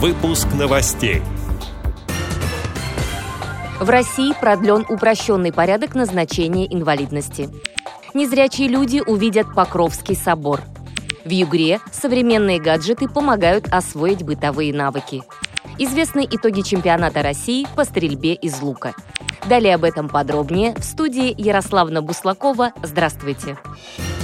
Выпуск новостей. В России продлен упрощенный порядок назначения инвалидности. Незрячие люди увидят Покровский собор. В Югре современные гаджеты помогают освоить бытовые навыки. Известны итоги чемпионата России по стрельбе из лука. Далее об этом подробнее в студии Ярославна Буслакова. Здравствуйте! Здравствуйте!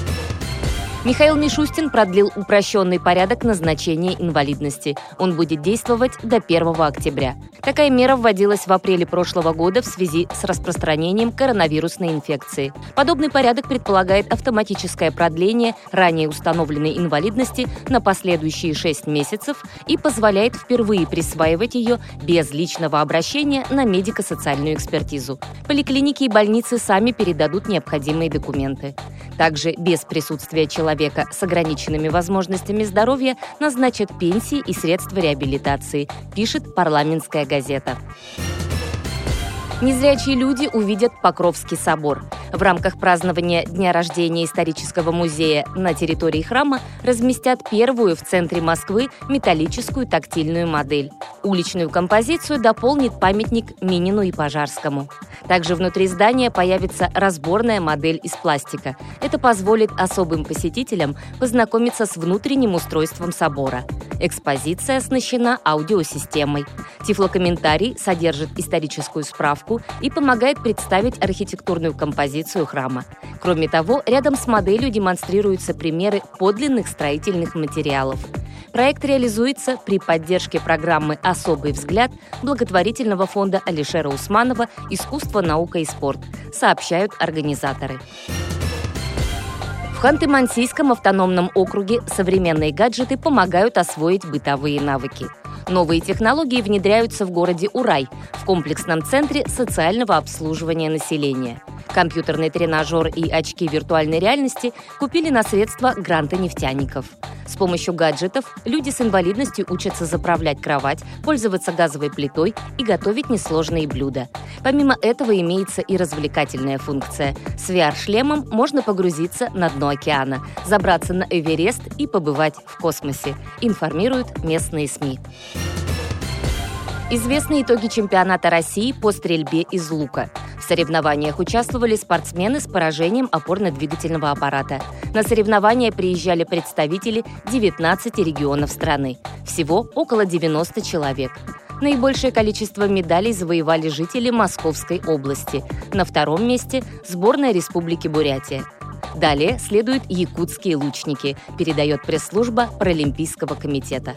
Михаил Мишустин продлил упрощенный порядок назначения инвалидности. Он будет действовать до 1 октября. Такая мера вводилась в апреле прошлого года в связи с распространением коронавирусной инфекции. Подобный порядок предполагает автоматическое продление ранее установленной инвалидности на последующие 6 месяцев и позволяет впервые присваивать ее без личного обращения на медико-социальную экспертизу. Поликлиники и больницы сами передадут необходимые документы. Также без присутствия человека с ограниченными возможностями здоровья назначат пенсии и средства реабилитации, пишет парламентская газета. Незрячие люди увидят Покровский собор. В рамках празднования Дня рождения исторического музея на территории храма разместят первую в центре Москвы металлическую тактильную модель. Уличную композицию дополнит памятник Минину и Пожарскому. Также внутри здания появится разборная модель из пластика. Это позволит особым посетителям познакомиться с внутренним устройством собора. Экспозиция оснащена аудиосистемой. Тифлокомментарий содержит историческую справку и помогает представить архитектурную композицию храма. Кроме того, рядом с моделью демонстрируются примеры подлинных строительных материалов. Проект реализуется при поддержке программы «Особый взгляд» благотворительного фонда Алишера Усманова «Искусство, наука и спорт», сообщают организаторы. Ханты-Мансийском автономном округе современные гаджеты помогают освоить бытовые навыки. Новые технологии внедряются в городе Урай, в комплексном центре социального обслуживания населения – Компьютерный тренажер и очки виртуальной реальности купили на средства гранта нефтяников. С помощью гаджетов люди с инвалидностью учатся заправлять кровать, пользоваться газовой плитой и готовить несложные блюда. Помимо этого имеется и развлекательная функция. С VR-шлемом можно погрузиться на дно океана, забраться на Эверест и побывать в космосе, информируют местные СМИ. Известны итоги чемпионата России по стрельбе из лука. В соревнованиях участвовали спортсмены с поражением опорно-двигательного аппарата. На соревнования приезжали представители 19 регионов страны. Всего около 90 человек. Наибольшее количество медалей завоевали жители Московской области. На втором месте – сборная Республики Бурятия. Далее следуют якутские лучники, передает пресс-служба Паралимпийского комитета.